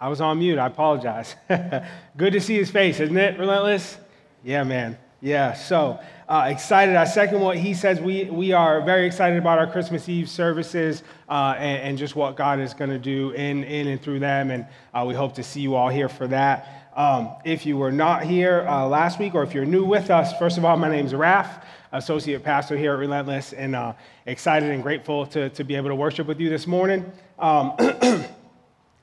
I was on mute. I apologize. Good to see his face, isn't it, Relentless? Yeah, man. Yeah, so uh, excited. I second what he says. We, we are very excited about our Christmas Eve services uh, and, and, just what God is going to do in, in and through them. And uh, we hope to see you all here for that. Um, if you were not here uh, last week or if you're new with us, first of all, my name is Raf, associate pastor here at Relentless, and uh, excited and grateful to, to be able to worship with you this morning. Um,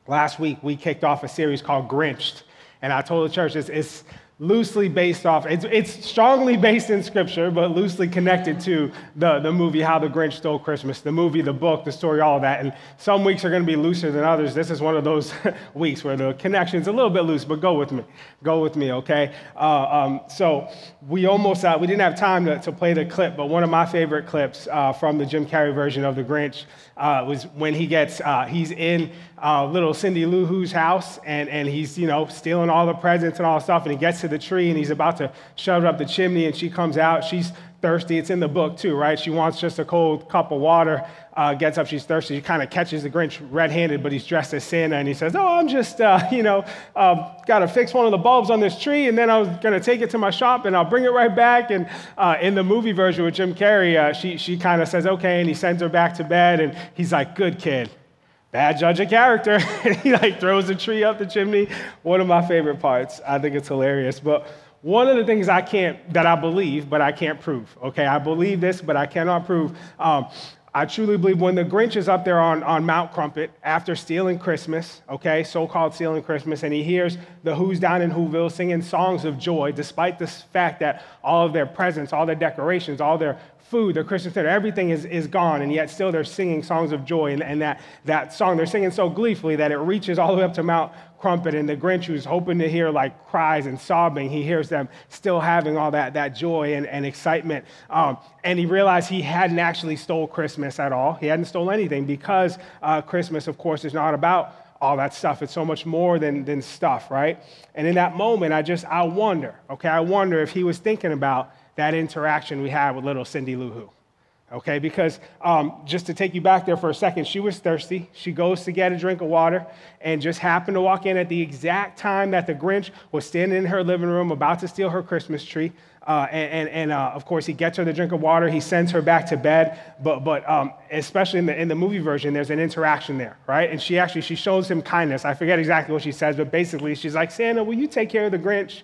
last week, we kicked off a series called Grinched. And I told the church it's, it's loosely based off, it's, it's, strongly based in scripture, but loosely connected to the, the movie How the Grinch Stole Christmas, the movie, the book, the story, all of that. And some weeks are going to be looser than others. This is one of those weeks where the connection is a little bit loose, but go with me. Go with me, okay? Uh, um, so we almost, uh, we didn't have time to, to, play the clip, but one of my favorite clips uh, from the Jim Carrey version of The Grinch uh, was when he gets, uh, he's in uh, little Cindy Lou Who's house and, and he's, you know, stealing all the presents and all the stuff. And he gets to the tree and he's about to shove it up the chimney and she comes out. She's thirsty. It's in the book too, right? She wants just a cold cup of water. Uh, gets up, she's thirsty. She kind of catches the Grinch red handed, but he's dressed as Santa. And he says, Oh, I'm just, uh, you know, uh, got to fix one of the bulbs on this tree. And then I was going to take it to my shop and I'll bring it right back. And uh, in the movie version with Jim Carrey, uh, she, she kind of says, Okay. And he sends her back to bed. And he's like, Good kid bad judge of character. he like throws a tree up the chimney. One of my favorite parts. I think it's hilarious. But one of the things I can't, that I believe, but I can't prove, okay? I believe this, but I cannot prove. Um, I truly believe when the Grinch is up there on, on Mount Crumpit after stealing Christmas, okay, so called stealing Christmas, and he hears the Who's down in Whoville singing songs of joy, despite the fact that all of their presents, all their decorations, all their food, their Christmas dinner, everything is, is gone, and yet still they're singing songs of joy. And, and that, that song, they're singing so gleefully that it reaches all the way up to Mount Crumpit, And the Grinch, who's hoping to hear like cries and sobbing, he hears them still having all that, that joy and, and excitement. Um, and he realized he hadn't actually stole Christmas at all. He hadn't stolen anything because uh, Christmas, of course, is not about all that stuff. It's so much more than, than stuff, right? And in that moment, I just, I wonder, okay, I wonder if he was thinking about that interaction we had with little Cindy Lou Who. Okay, because um, just to take you back there for a second, she was thirsty. She goes to get a drink of water and just happened to walk in at the exact time that the Grinch was standing in her living room about to steal her Christmas tree. Uh, and, and, and uh, of course, he gets her the drink of water. He sends her back to bed. But, but um, especially in the, in the movie version, there's an interaction there, right? And she actually she shows him kindness. I forget exactly what she says, but basically, she's like, Santa, will you take care of the Grinch?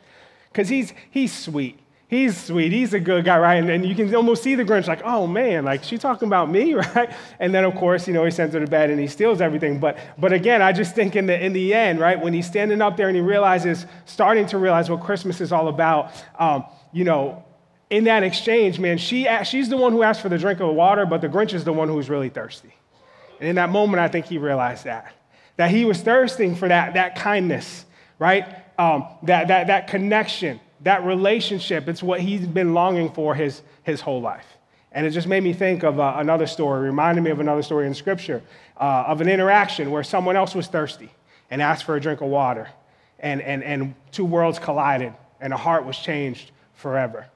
Because he's, he's sweet he's sweet, he's a good guy, right? And, and you can almost see the Grinch like, oh man, like she talking about me, right? And then of course, you know, he sends her to bed and he steals everything. But but again, I just think in the in the end, right, when he's standing up there and he realizes, starting to realize what Christmas is all about, um, you know, in that exchange, man, she she's the one who asked for the drink of water, but the Grinch is the one who's really thirsty. And in that moment, I think he realized that. That he was thirsting for that, that kindness, right? Um, that, that, that connection that relationship, it's what he's been longing for his, his whole life. And it just made me think of uh, another story, reminded me of another story in Scripture uh, of an interaction where someone else was thirsty and asked for a drink of water. And, and, and two worlds collided, and a heart was changed forever.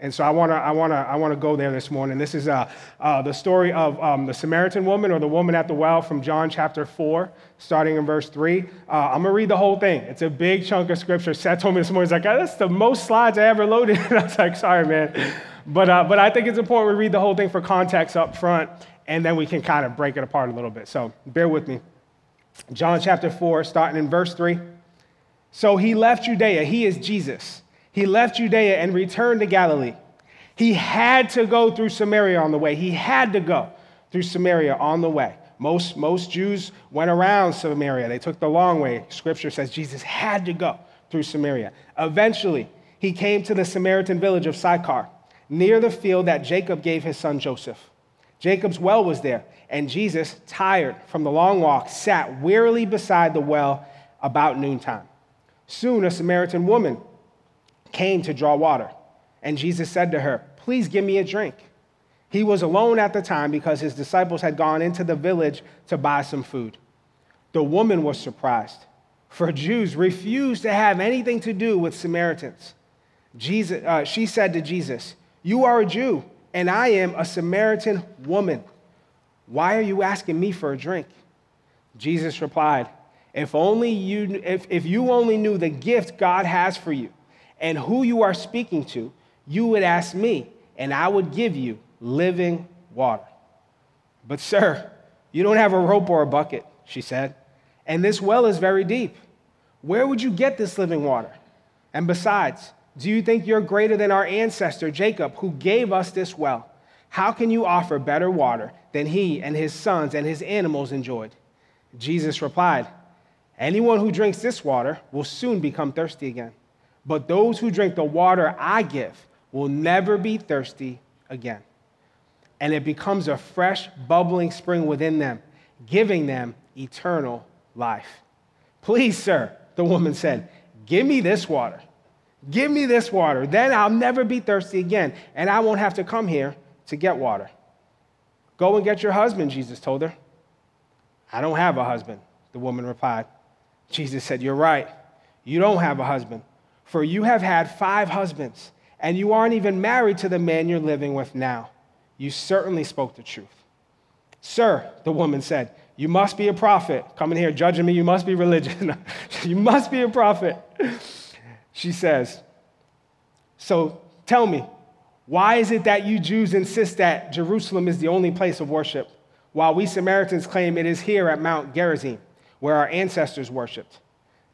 And so I want to I wanna, I wanna go there this morning. This is uh, uh, the story of um, the Samaritan woman or the woman at the well from John chapter 4, starting in verse 3. Uh, I'm going to read the whole thing. It's a big chunk of scripture. Seth told me this morning, he's like, that's the most slides I ever loaded. I was like, sorry, man. But, uh, but I think it's important we read the whole thing for context up front, and then we can kind of break it apart a little bit. So bear with me. John chapter 4, starting in verse 3. So he left Judea. He is Jesus he left Judea and returned to Galilee. He had to go through Samaria on the way. He had to go through Samaria on the way. Most, most Jews went around Samaria, they took the long way. Scripture says Jesus had to go through Samaria. Eventually, he came to the Samaritan village of Sychar, near the field that Jacob gave his son Joseph. Jacob's well was there, and Jesus, tired from the long walk, sat wearily beside the well about noontime. Soon, a Samaritan woman came to draw water. And Jesus said to her, Please give me a drink. He was alone at the time because his disciples had gone into the village to buy some food. The woman was surprised, for Jews refused to have anything to do with Samaritans. Jesus, uh, she said to Jesus, You are a Jew, and I am a Samaritan woman. Why are you asking me for a drink? Jesus replied, If only you if, if you only knew the gift God has for you and who you are speaking to, you would ask me, and I would give you living water. But, sir, you don't have a rope or a bucket, she said, and this well is very deep. Where would you get this living water? And besides, do you think you're greater than our ancestor Jacob, who gave us this well? How can you offer better water than he and his sons and his animals enjoyed? Jesus replied, Anyone who drinks this water will soon become thirsty again. But those who drink the water I give will never be thirsty again. And it becomes a fresh, bubbling spring within them, giving them eternal life. Please, sir, the woman said, give me this water. Give me this water. Then I'll never be thirsty again, and I won't have to come here to get water. Go and get your husband, Jesus told her. I don't have a husband, the woman replied. Jesus said, You're right. You don't have a husband, for you have had five husbands, and you aren't even married to the man you're living with now. You certainly spoke the truth. Sir, the woman said, You must be a prophet. Coming here judging me, you must be religious. you must be a prophet. She says, So tell me, why is it that you Jews insist that Jerusalem is the only place of worship, while we Samaritans claim it is here at Mount Gerizim, where our ancestors worshiped?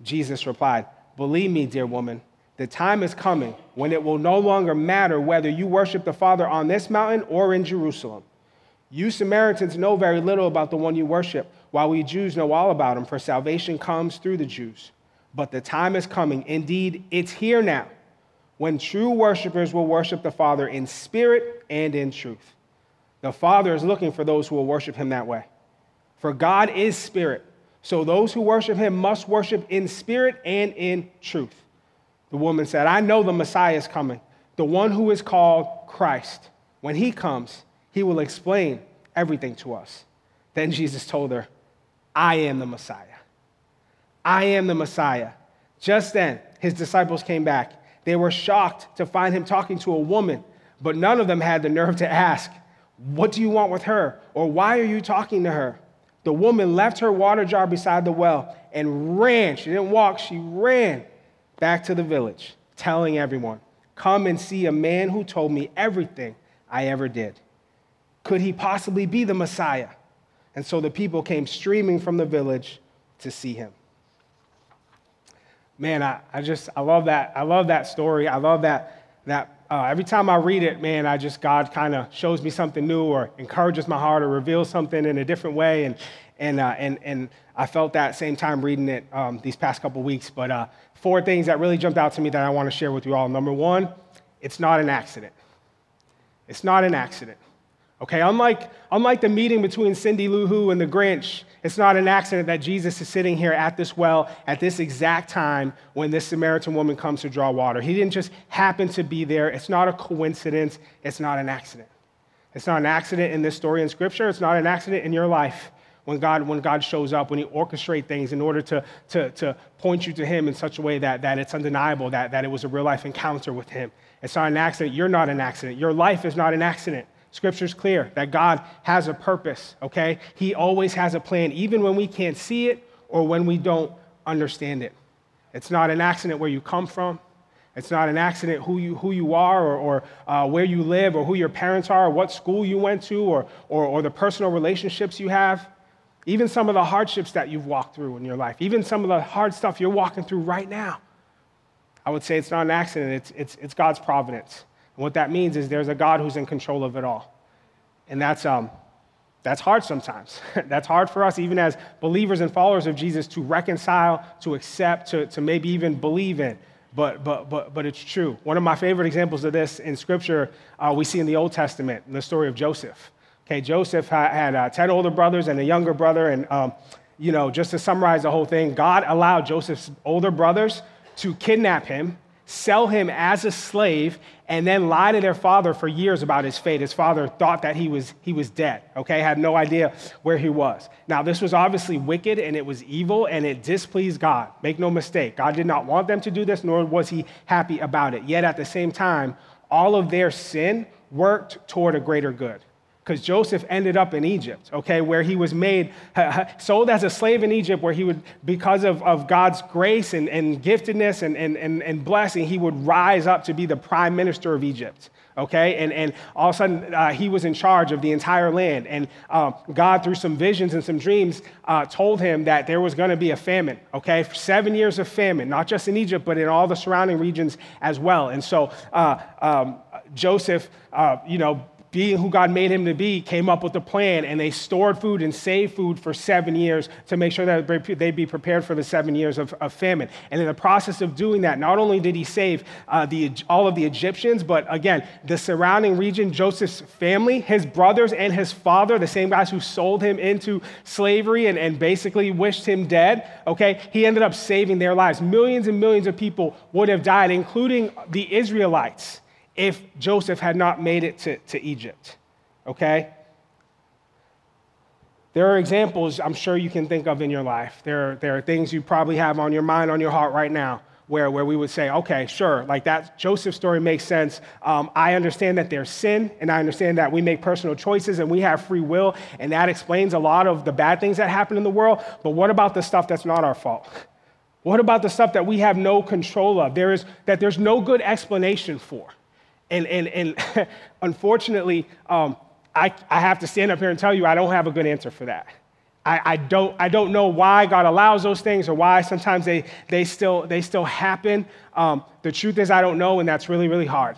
Jesus replied, Believe me, dear woman, the time is coming when it will no longer matter whether you worship the Father on this mountain or in Jerusalem. You Samaritans know very little about the one you worship, while we Jews know all about him, for salvation comes through the Jews. But the time is coming, indeed, it's here now, when true worshipers will worship the Father in spirit and in truth. The Father is looking for those who will worship him that way. For God is spirit, so those who worship him must worship in spirit and in truth. The woman said, I know the Messiah is coming, the one who is called Christ. When he comes, he will explain everything to us. Then Jesus told her, I am the Messiah. I am the Messiah. Just then, his disciples came back. They were shocked to find him talking to a woman, but none of them had the nerve to ask, What do you want with her? or Why are you talking to her? The woman left her water jar beside the well and ran. She didn't walk, she ran back to the village, telling everyone, Come and see a man who told me everything I ever did. Could he possibly be the Messiah? And so the people came streaming from the village to see him. Man, I, I just, I love that. I love that story. I love that, that uh, every time I read it, man, I just, God kind of shows me something new or encourages my heart or reveals something in a different way. And, and, uh, and, and I felt that same time reading it um, these past couple weeks. But uh, four things that really jumped out to me that I want to share with you all. Number one, it's not an accident. It's not an accident. Okay, unlike, unlike the meeting between Cindy Lou Who and the Grinch, it's not an accident that Jesus is sitting here at this well at this exact time when this Samaritan woman comes to draw water. He didn't just happen to be there. It's not a coincidence. It's not an accident. It's not an accident in this story in Scripture. It's not an accident in your life when God, when God shows up, when He orchestrates things in order to, to, to point you to Him in such a way that, that it's undeniable that, that it was a real life encounter with Him. It's not an accident. You're not an accident. Your life is not an accident. Scripture's clear that God has a purpose, okay? He always has a plan, even when we can't see it or when we don't understand it. It's not an accident where you come from. It's not an accident who you, who you are or, or uh, where you live or who your parents are or what school you went to or, or, or the personal relationships you have. Even some of the hardships that you've walked through in your life, even some of the hard stuff you're walking through right now. I would say it's not an accident, it's, it's, it's God's providence. And what that means is there's a God who's in control of it all. And that's, um, that's hard sometimes. that's hard for us, even as believers and followers of Jesus, to reconcile, to accept, to, to maybe even believe in. But, but, but, but it's true. One of my favorite examples of this in Scripture uh, we see in the Old Testament, in the story of Joseph. Okay, Joseph had, uh, 10 older brothers and a younger brother. And, um, you know, just to summarize the whole thing, God allowed Joseph's older brothers to kidnap him sell him as a slave, and then lie to their father for years about his fate. His father thought that he was, he was dead, okay? Had no idea where he was. Now, this was obviously wicked and it was evil and it displeased God. Make no mistake. God did not want them to do this, nor was he happy about it. Yet at the same time, all of their sin worked toward a greater good. Because Joseph ended up in Egypt, okay, where he was made, sold as a slave in Egypt, where he would, because of, of God's grace and, and giftedness and, and, and, and blessing, he would rise up to be the prime minister of Egypt, okay? And, and all of a sudden, uh, he was in charge of the entire land. And uh, God, through some visions and some dreams, uh, told him that there was to be a famine, okay? Seven years of famine, not just in Egypt, but in all the surrounding regions as well. And so uh, um, Joseph, uh, you know, being who God made him to be, came up with a plan and they stored food and saved food for seven years to make sure that they'd be prepared for the seven years of, of famine. And in the process of doing that, not only did he save uh, the, all of the Egyptians, but again, the surrounding region, Joseph's family, his brothers, and his father, the same guys who sold him into slavery and, and basically wished him dead, okay, he ended up saving their lives. Millions and millions of people would have died, including the Israelites if Joseph had not made it to, to Egypt. Okay? There are examples I'm sure you can think of in your life. There are, there are things you probably have on your mind, on your heart right now, where, where we would say, okay, sure, like that Joseph story makes sense. Um, I understand that there's sin, and I understand that we make personal choices and we have free will, and that explains a lot of the bad things that happen in the world. But what about the stuff that's not our fault? What about the stuff that we have no control of? There is, that there's no good explanation for. And, and, and unfortunately, um, I, I have to stand up here and tell you I don't have a good answer for that. I, I, don't, I don't know why God allows those things or why sometimes they, they, still, they still happen. Um, the truth is, I don't know, and that's really, really hard.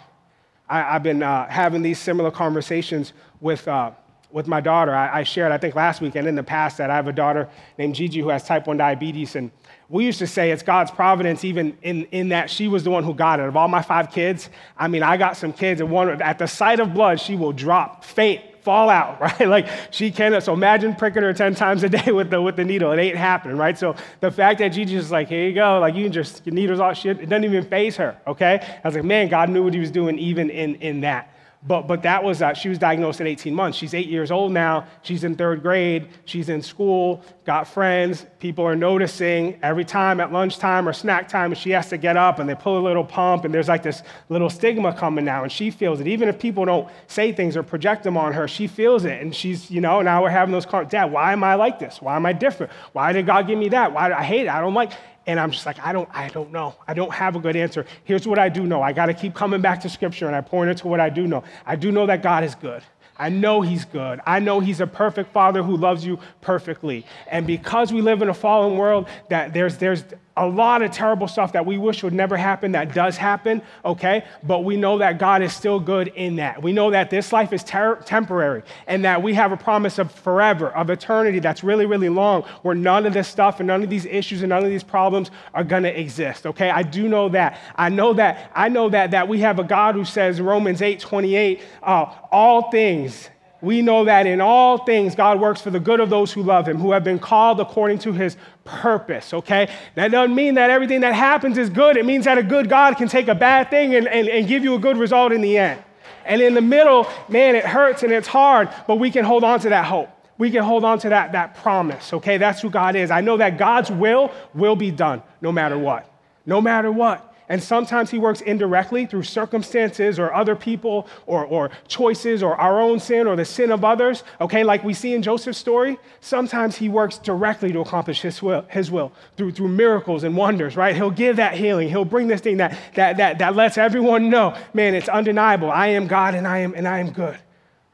I, have been uh, having these similar conversations with, uh, with my daughter. I, I, shared, I think, last week and in the past that I have a daughter named Gigi who has type 1 diabetes, and we used to say it's God's providence, even in, in that she was the one who got it. Of all my five kids, I mean, I got some kids, and one at the sight of blood, she will drop, faint, fall out, right? Like she cannot. So imagine pricking her 10 times a day with the, with the needle. It ain't happening, right? So the fact that Gigi's just like, here you go, like you can just, your needle's all shit, it doesn't even faze her, okay? I was like, man, God knew what he was doing even in, in that. But, but that was, uh, she was diagnosed at 18 months. She's eight years old now. She's in third grade. She's in school, got friends. People are noticing every time at lunchtime or snack time, she has to get up and they pull a little pump, and there's like this little stigma coming now, and she feels it. Even if people don't say things or project them on her, she feels it. And she's, you know, now we're having those conversations. Dad, why am I like this? Why am I different? Why did God give me that? Why do I hate it? I don't like and I'm just like, I don't, I don't know. I don't have a good answer. Here's what I do know. I got to keep coming back to scripture and I point it to what I do know. I do know that God is good. I know He's good. I know He's a perfect Father who loves you perfectly. And because we live in a fallen world, that there's, there's a lot of terrible stuff that we wish would never happen that does happen, okay? But we know that God is still good in that. We know that this life is ter- temporary and that we have a promise of forever, of eternity that's really, really long, where none of this stuff and none of these issues and none of these problems are gonna exist, okay? I do know that. I know that, I know that, that we have a God who says, Romans 8 28, uh, all things we know that in all things God works for the good of those who love him, who have been called according to his purpose, okay? That doesn't mean that everything that happens is good. It means that a good God can take a bad thing and, and, and give you a good result in the end. And in the middle, man, it hurts and it's hard, but we can hold on to that hope. We can hold on to that, that promise, okay? That's who God is. I know that God's will will be done no matter what. No matter what. And sometimes he works indirectly through circumstances or other people or, or choices or our own sin or the sin of others. Okay, like we see in Joseph's story, sometimes he works directly to accomplish his will, his will through, through miracles and wonders, right? He'll give that healing. He'll bring this thing that, that, that, that lets everyone know, man, it's undeniable. I am God and I am, and I am good.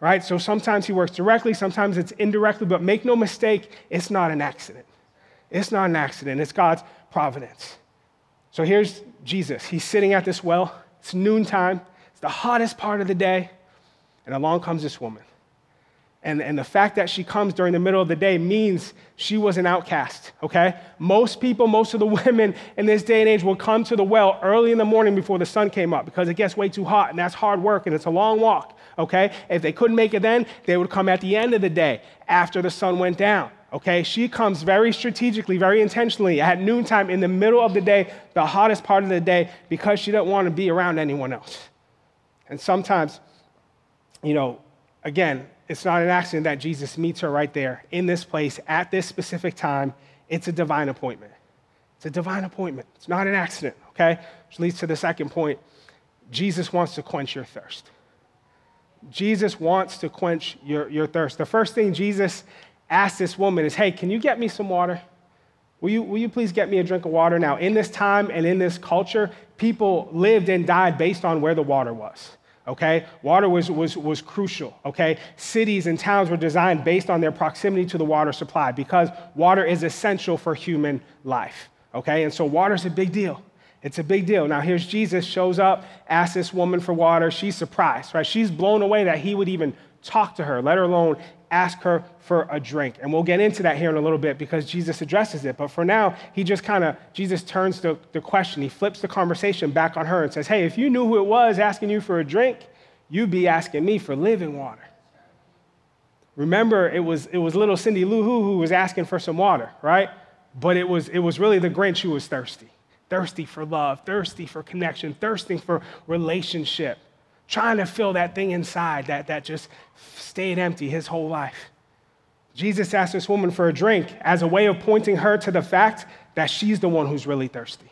Right? So sometimes he works directly, sometimes it's indirectly, but make no mistake, it's not an accident. It's not an accident, it's God's providence. So here's Jesus. He's sitting at this well. It's noontime. It's the hottest part of the day. And along comes this woman. And, and the fact that she comes during the middle of the day means she was an outcast, okay? Most people, most of the women in this day and age will come to the well early in the morning before the sun came up because it gets way too hot and that's hard work and it's a long walk, okay? If they couldn't make it then, they would come at the end of the day after the sun went down. Okay, she comes very strategically, very intentionally at noontime in the middle of the day, the hottest part of the day, because she doesn't want to be around anyone else. And sometimes, you know, again, it's not an accident that Jesus meets her right there in this place at this specific time. It's a divine appointment. It's a divine appointment. It's not an accident, okay? Which leads to the second point Jesus wants to quench your thirst. Jesus wants to quench your, your thirst. The first thing Jesus asked this woman is, Hey, can you get me some water? Will you, will you please get me a drink of water? Now, in this time and in this culture, people lived and died based on where the water was. Okay? Water was, was, was crucial. Okay? Cities and towns were designed based on their proximity to the water supply because water is essential for human life. Okay? And so water is a big deal. It's a big deal. Now, here's Jesus, shows up, asks this woman for water. She's surprised, right? She's blown away that he would even talk to her, let her alone ask her for a drink. And we'll get into that here in a little bit because Jesus addresses it. But for now, he just kind of, Jesus turns the, the question, he flips the conversation back on her and says, Hey, if you knew who it was asking you for a drink, you'd be asking me for living water. Remember, it was, it was little Cindy Lou Who who was asking for some water, right? But it was, it was really the Grinch who was thirsty thirsty for love, thirsty for connection, thirsting for relationship, trying to fill that thing inside that, that just stayed empty his whole life. Jesus asked this woman for a drink as a way of pointing her to the fact that she's the one who's really thirsty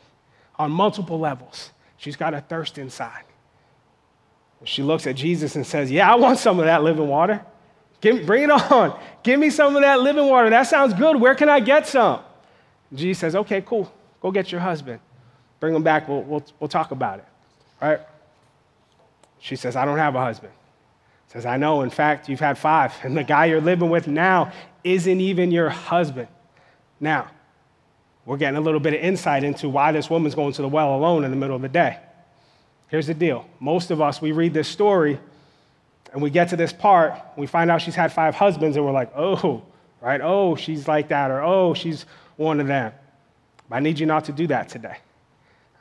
on multiple levels. She's got a thirst inside. She looks at Jesus and says, Yeah, I want some of that living water. Give, bring it on. Give me some of that living water. That sounds good. Where can I get some? Jesus says, Okay, cool. Go get your husband. Bring him back. We'll, we'll, we'll talk about it. Right? She says, I don't have a husband. Says, I know. In fact, you've had five. And the guy you're living with now isn't even your husband. Now, we're getting a little bit of insight into why this woman's going to the well alone in the middle of the day. Here's the deal most of us, we read this story and we get to this part, we find out she's had five husbands, and we're like, oh, right? Oh, she's like that, or oh, she's one of them. But I need you not to do that today.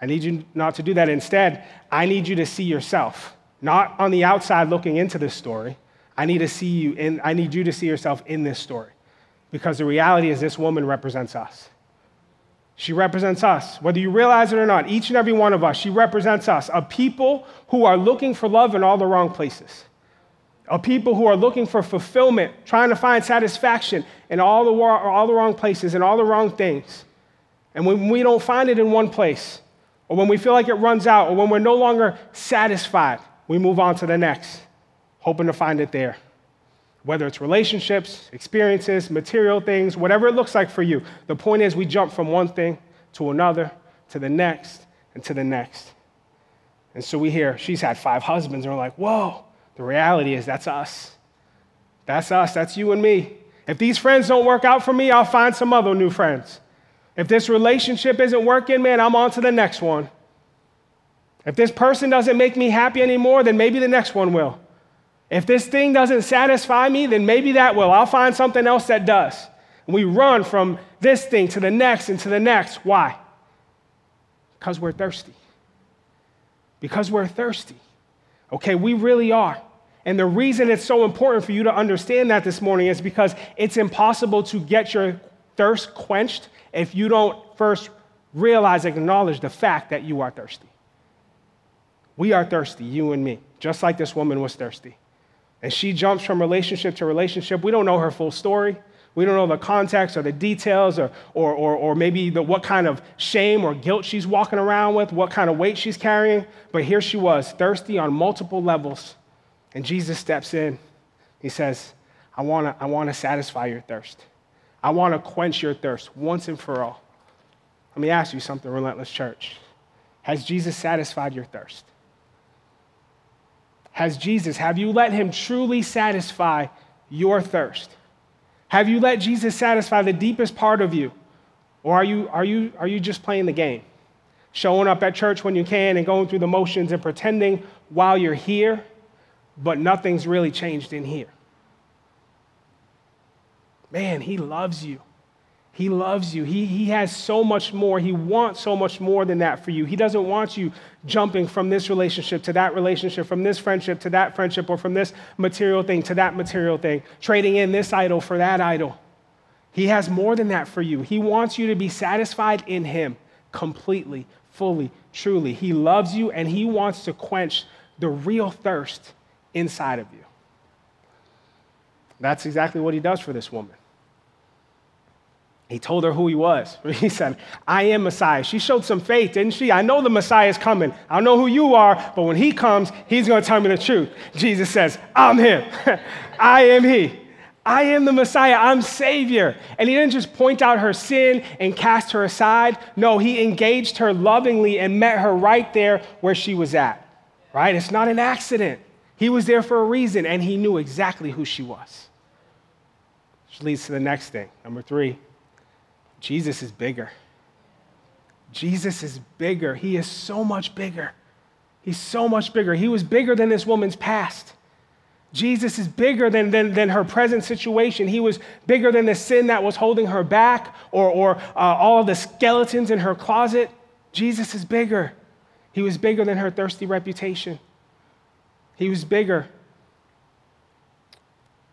I need you not to do that. Instead, I need you to see yourself, not on the outside looking into this story. I need to see you in, I need you to see yourself in this story. Because the reality is this woman represents us. She represents us. Whether you realize it or not, each and every one of us, she represents us. A people who are looking for love in all the wrong places. A people who are looking for fulfillment, trying to find satisfaction in all the, all the wrong places and all the wrong things. And when we don't find it in one place, or when we feel like it runs out, or when we're no longer satisfied, we move on to the next, hoping to find it there. Whether it's relationships, experiences, material things, whatever it looks like for you, the point is we jump from one thing to another, to the next, and to the next. And so we hear she's had five husbands, and we're like, whoa. The reality is that's us. That's us. That's you and me. If these friends don't work out for me, I'll find some other new friends. If this relationship isn't working, man, I'm on to the next one. If this person doesn't make me happy anymore, then maybe the next one will. If this thing doesn't satisfy me, then maybe that will. I'll find something else that does. And we run from this thing to the next and to the next. Why? Because we're thirsty. Because we're thirsty. Okay, we really are. And the reason it's so important for you to understand that this morning is because it's impossible to get your thirst quenched if you don't first realize, acknowledge the fact that you are thirsty. We are thirsty, you and me, just like this woman was thirsty. And she jumps from relationship to relationship. We don't know her full story. We don't know the context or the details or, or, or, or maybe the, what kind of shame or guilt she's walking around with, what kind of weight she's carrying. But here she was, thirsty on multiple levels. And Jesus steps in. He says, I want to I wanna satisfy your thirst. I want to quench your thirst once and for all. Let me ask you something, Relentless Church. Has Jesus satisfied your thirst? Has Jesus, have you let him truly satisfy your thirst? Have you let Jesus satisfy the deepest part of you? Or are you, are you, are you just playing the game? Showing up at church when you can and going through the motions and pretending while you're here, but nothing's really changed in here. Man, He loves you. He loves you. He, he has so much more. He wants so much more than that for you. He doesn't want you jumping from this relationship to that relationship, from this friendship to that friendship, or from this material thing to that material thing, trading in this idol for that idol. He has more than that for you. He wants you to be satisfied in Him completely, fully, truly. He loves you and He wants to quench the real thirst inside of you. That's exactly what He does for this woman. he told her who he was. He said, I am Messiah. She showed some faith, didn't she? I know the Messiah is coming. I don't know who you are, but when he comes, he's going to tell me the truth. Jesus says, I'm him. I am he. I am the Messiah. I'm Savior. And he didn't just point out her sin and cast her aside. No, he engaged her lovingly and met her right there where she was at. Right? It's not an accident. He was there for a reason, and he knew exactly who she was. Leads to the next thing. Number three Jesus is bigger. Jesus is bigger. He is so much bigger. He's so much bigger. He was bigger than this woman's past. Jesus is bigger than, than, than her present situation. He was bigger than the sin that was holding her back or, or uh, all the skeletons in her closet. Jesus is bigger. He was bigger than her thirsty reputation. He was bigger.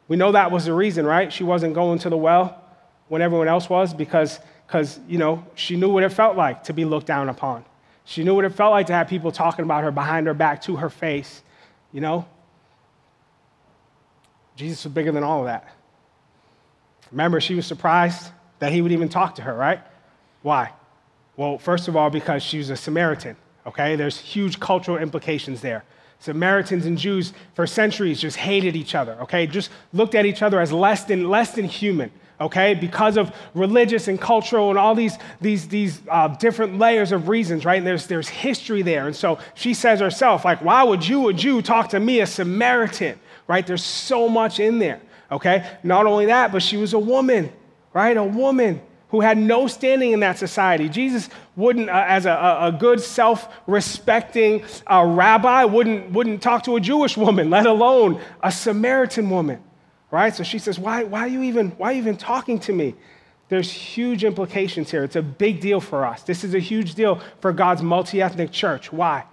We know that was the reason, right? She wasn't going to the well when everyone else was because, because you know, she knew what it felt like to be looked down upon. She knew what it felt like to have people talking about her behind her back to her face, you know? Jesus was bigger than all of that. Remember, she was surprised that he would even talk to her, right? Why? Well, first of all, because she was a Samaritan, okay? There's huge cultural implications there. Samaritans and Jews for centuries just hated each other, okay? Just looked at each other as less than, less than human okay? Because of religious and cultural and all these these these uh, different layers of reasons right? And there's there's history there. And so she says herself like why would you a jew talk to me a samaritan? Right? There's so much in there okay? Not only that but she was a woman right? A woman who had no standing in that society jesus wouldn't uh, as a, a, good self-respecting uh, rabbi wouldn't wouldn't talk to a jewish woman let alone a samaritan woman right? So she says, why, why, are you even, why are you even talking to me? There's huge implications here. It's a big deal for us. This is a huge deal for God's multi ethnic church. Why?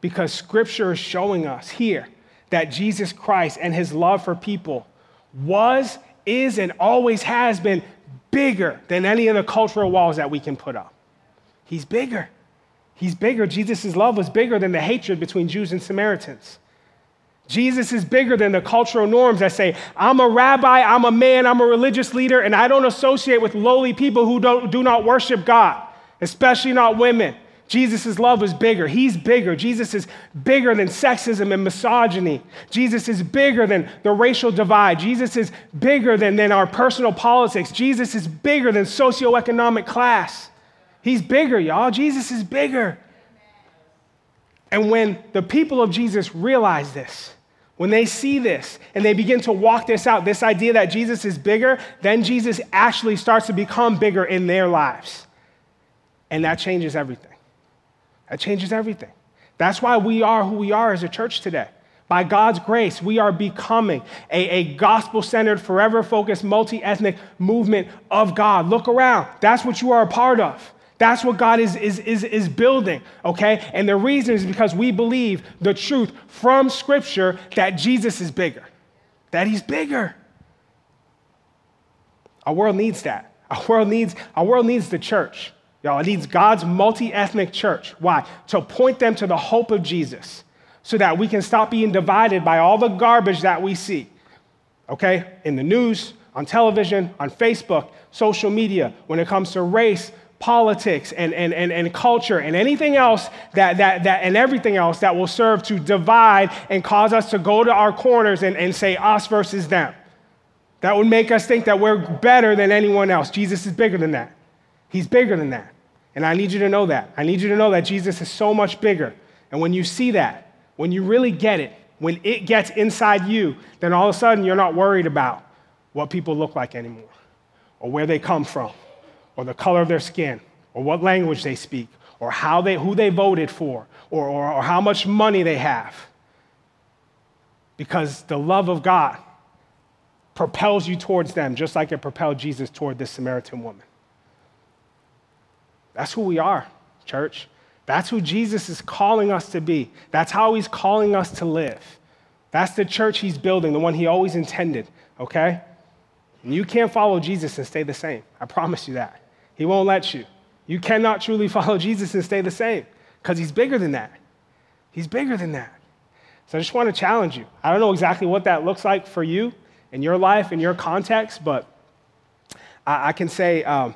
Because scripture is showing us here that Jesus Christ and his love for people was, is, and always has been bigger than any of the cultural walls that we can put up. He's bigger. He's bigger. Jesus' love was bigger than the hatred between Jews and Samaritans. Jesus is bigger than the cultural norms that say, I'm a rabbi, I'm a man, I'm a religious leader, and I don't associate with lowly people who don't, do not worship God, especially not women. Jesus' love is bigger. He's bigger. Jesus is bigger than sexism and misogyny. Jesus is bigger than the racial divide. Jesus is bigger than, than our personal politics. Jesus is bigger than socioeconomic class. He's bigger, y'all. Jesus is bigger. And when the people of Jesus realize this, when they see this and they begin to walk this out, this idea that Jesus is bigger, then Jesus actually starts to become bigger in their lives. And that changes everything. That changes everything. That's why we are who we are as a church today. By God's grace, we are becoming a, a gospel centered, forever focused, multi ethnic movement of God. Look around. That's what you are a part of. That's what God is, is, is, is building, okay? And the reason is because we believe the truth from Scripture that Jesus is bigger, that He's bigger. Our world needs that. Our world needs, our world needs the church. Y'all, it needs God's multi ethnic church. Why? To point them to the hope of Jesus so that we can stop being divided by all the garbage that we see, okay? In the news, on television, on Facebook, social media, when it comes to race, politics and, and, and, and culture and anything else that, that, that, and everything else that will serve to divide and cause us to go to our corners and, and say us versus them. That would make us think that we're better than anyone else. Jesus is bigger than that. He's bigger than that. And I need you to know that. I need you to know that Jesus is so much bigger. And when you see that, when you really get it, when it gets inside you, then all of a sudden you're not worried about what people look like anymore or where they come from or the color of their skin, or what language they speak, or how they, who they voted for, or, or, or how much money they have. Because the love of God propels you towards them, just like it propelled Jesus toward this Samaritan woman. That's who we are, church. That's who Jesus is calling us to be. That's how he's calling us to live. That's the church he's building, the one he always intended, okay? And you can't follow Jesus and stay the same. I promise you that. He won't let you. You cannot truly follow Jesus and stay the same because he's bigger than that. He's bigger than that. So I just want to challenge you. I don't know exactly what that looks like for you in your life, in your context, but I, I can say um,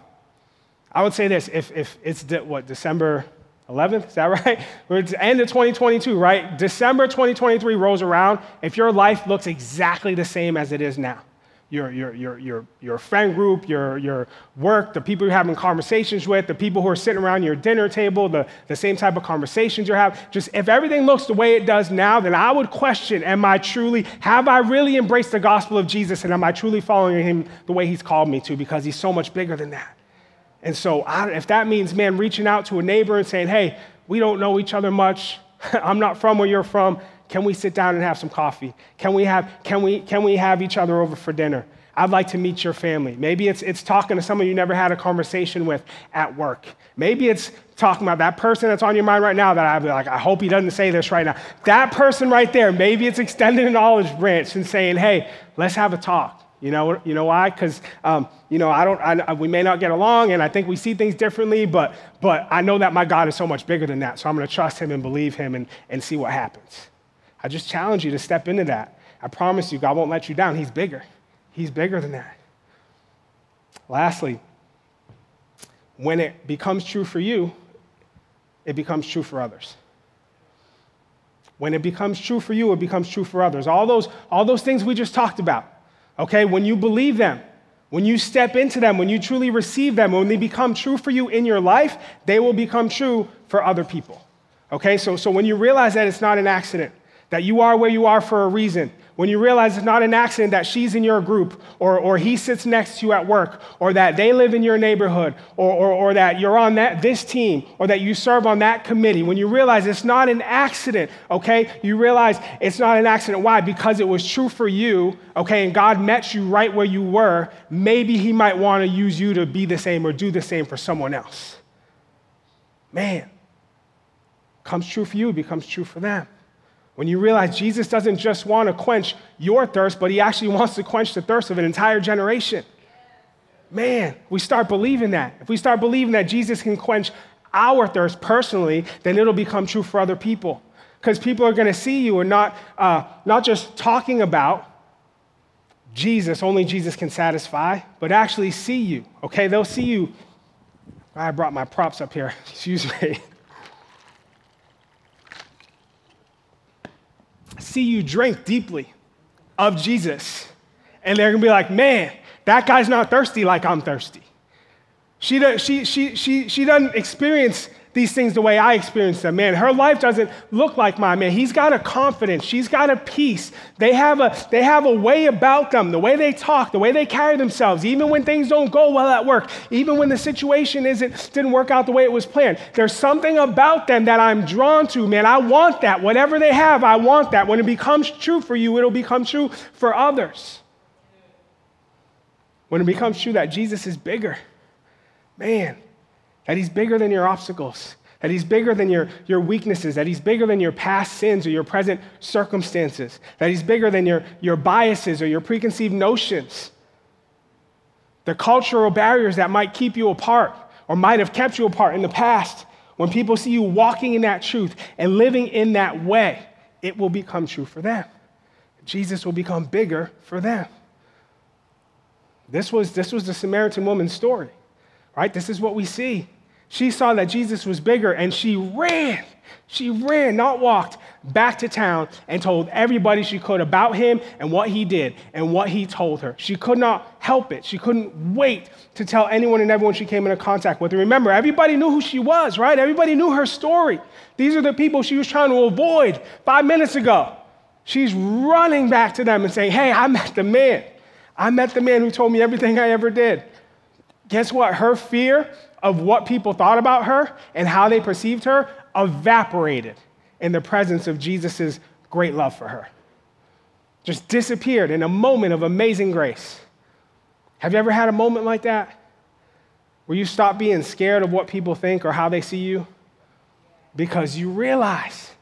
I would say this if, if it's de- what, December 11th, is that right? We're at the end of 2022, right? December 2023 rolls around. If your life looks exactly the same as it is now, your, your, your, your, your friend group, your, your work, the people you're having conversations with, the people who are sitting around your dinner table, the, the same type of conversations you're having. Just if everything looks the way it does now, then I would question Am I truly, have I really embraced the gospel of Jesus and am I truly following him the way he's called me to? Because he's so much bigger than that. And so I, if that means, man, reaching out to a neighbor and saying, Hey, we don't know each other much, I'm not from where you're from can we sit down and have some coffee? Can we have, can we, can we have each other over for dinner? I'd like to meet your family. Maybe it's, it's talking to someone you never had a conversation with at work. Maybe it's talking about that person that's on your mind right now that I'd be like, I hope he doesn't say this right now. That person right there, maybe it's extending an olive branch and saying, hey, let's have a talk. You know, you know why? Because um, you know I don't. I, we may not get along, and I think we see things differently. But but I know that my God is so much bigger than that. So I'm going to trust Him and believe Him and, and see what happens. I just challenge you to step into that. I promise you, God won't let you down. He's bigger, He's bigger than that. Lastly, when it becomes true for you, it becomes true for others. When it becomes true for you, it becomes true for others. All those, all those things we just talked about, okay, when you believe them, when you step into them, when you truly receive them, when they become true for you in your life, they will become true for other people. Okay, so, so when you realize that it's not an accident, that you are where you are for a reason. When you realize it's not an accident that she's in your group, or, or he sits next to you at work, or that they live in your neighborhood, or, or, or that you're on that, this team, or that you serve on that committee, when you realize it's not an accident, okay, you realize it's not an accident. Why? Because it was true for you, okay, and God met you right where you were. Maybe he might want to use you to be the same or do the same for someone else. Man, comes true for you, becomes true for them. When you realize Jesus doesn't just want to quench your thirst, but he actually wants to quench the thirst of an entire generation. Man, we start believing that. If we start believing that Jesus can quench our thirst personally, then it'll become true for other people. Because people are going to see you and not, uh, not just talking about Jesus, only Jesus can satisfy, but actually see you. Okay, they'll see you. I brought my props up here. Excuse me. See you drink deeply of Jesus. And they're gonna be like, man, that guy's not thirsty like I'm thirsty. She, does, she, she, she, she doesn't experience these things the way I experience them. Man, her life doesn't look like mine. Man, he's got a confidence. She's got a peace. They have a, they have a way about them, the way they talk, the way they carry themselves, even when things don't go well at work, even when the situation isn't, didn't work out the way it was planned. There's something about them that I'm drawn to. Man, I want that. Whatever they have, I want that. When it becomes true for you, it'll become true for others. When it becomes true that Jesus is bigger, man, that He's bigger than your obstacles, that He's bigger than your, your weaknesses, that He's bigger than your past sins or your present circumstances, that He's bigger than your, your biases or your preconceived notions. The cultural barriers that might keep you apart or might have kept you apart in the past, when people see you walking in that truth and living in that way, it will become true for them. Jesus will become bigger for them. This was, this was the Samaritan woman's story, right? This is what we see. She saw that Jesus was bigger and she ran. She ran, not walked, back to town and told everybody she could about him and what he did and what he told her. She could not help it. She couldn't wait to tell anyone and everyone she came into contact with. And remember, everybody knew who she was, right? Everybody knew her story. These are the people she was trying to avoid five minutes ago. She's running back to them and saying, Hey, I met the man. I met the man who told me everything I ever did. Guess what? Her fear of what people thought about her and how they perceived her evaporated in the presence of Jesus' great love for her. Just disappeared in a moment of amazing grace. Have you ever had a moment like that? Where you stop being scared of what people think or how they see you? Because you realize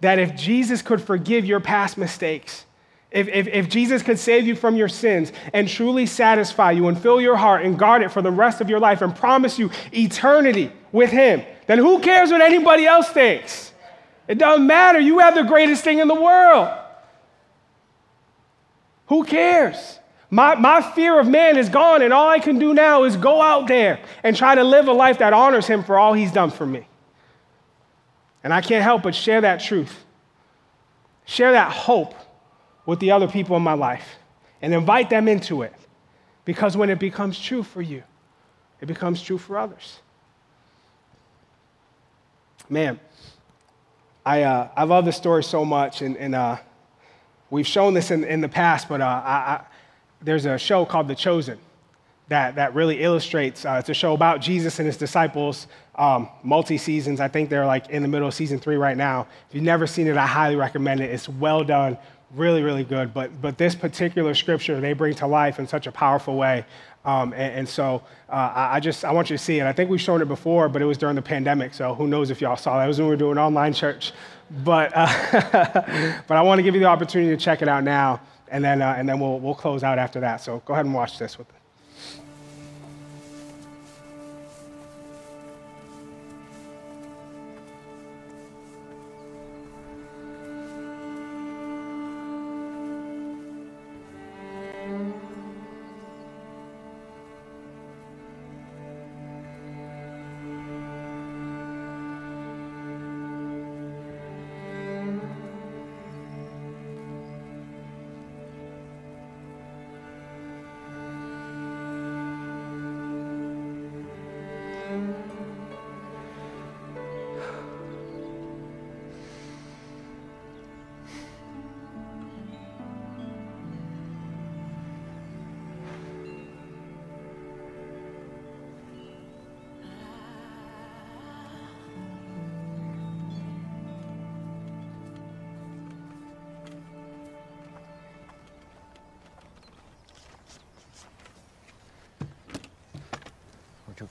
that if Jesus could forgive your past mistakes, if, if, if, Jesus could save you from your sins and truly satisfy you and fill your heart and guard it for the rest of your life and promise you eternity with Him, then who cares what anybody else thinks? It doesn't matter. You have the greatest thing in the world. Who cares? My, my fear of man is gone, and all I can do now is go out there and try to live a life that honors him for all he's done for me. And I can't help but share that truth, share that hope with the other people in my life, and invite them into it. Because when it becomes true for you, it becomes true for others. Man, I, uh, I love this story so much, and, and uh, we've shown this in, in the past, but uh, I, I, there's a show called The Chosen that, that really illustrates. Uh, it's a show about Jesus and his disciples, um, multi seasons. I think they're like in the middle of season three right now. If you've never seen it, I highly recommend it. It's well done, really, really good. But, but this particular scripture they bring to life in such a powerful way. Um, and, and, so uh, I just I want you to see it. I think we've shown it before, but it was during the pandemic. So who knows if y'all saw that? It was when we were doing online church. But, uh, but I want to give you the opportunity to check it out now, and then, uh, and then we'll, we'll close out after that. So go ahead and watch this with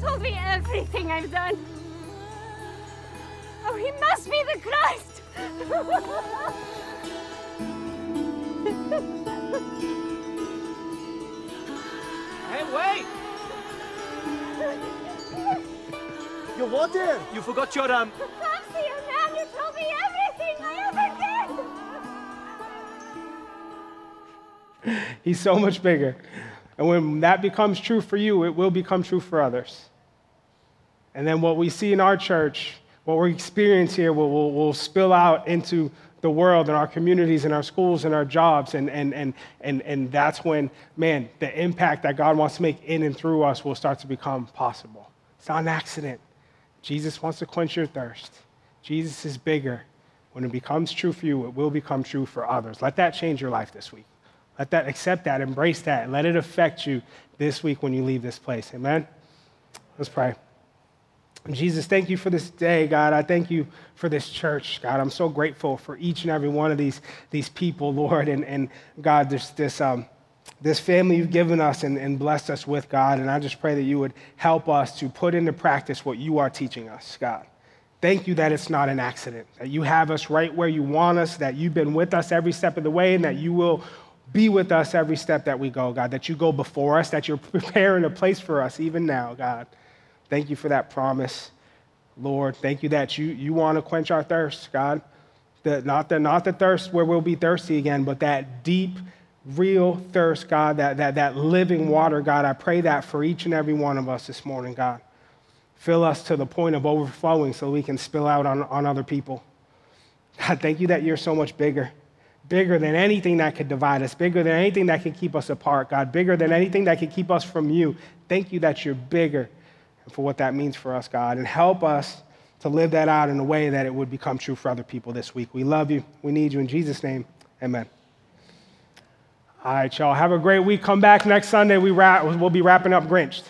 Told me everything I've done. Oh, he must be the Christ! Hey, wait! You what there? You forgot your, um... Fancy a man who told me everything I ever did! He's so much bigger. And when that becomes true for you, it will become true for others. And then what we see in our church, what we experience here, will, will, will spill out into the world and our communities and our schools and our jobs. And, and, and, and, and that's when, man, the impact that God wants to make in and through us will start to become possible. It's not an accident. Jesus wants to quench your thirst. Jesus is bigger. When it becomes true for you, it will become true for others. Let that change your life this week. Let that, accept that, embrace that, let it affect you this week when you leave this place. Amen? Let's pray. Jesus, thank you for this day, God. I thank you for this church, God. I'm so grateful for each and every one of these, these people, Lord. And, and God, there's this, um, this family you've given us and, and blessed us with, God. And I just pray that you would help us to put into practice what you are teaching us, God. Thank you that it's not an accident, that you have us right where you want us, that you've been with us every step of the way, and that you will be with us every step that we go, God, that you go before us, that you're preparing a place for us even now, God. Thank you for that promise, Lord. Thank you that you, you want to quench our thirst, God. The, not, the, not the thirst where we'll be thirsty again, but that deep, real thirst, God, that, that, that living water, God. I pray that for each and every one of us this morning, God. Fill us to the point of overflowing so we can spill out on, on other people. God, thank you that you're so much bigger bigger than anything that could divide us, bigger than anything that could keep us apart, God, bigger than anything that could keep us from you. Thank you that you're bigger and for what that means for us, God. And help us to live that out in a way that it would become true for other people this week. We love you. We need you. In Jesus' name, amen. All right, y'all. Have a great week. Come back next Sunday. We wrap, we'll be wrapping up Grinched.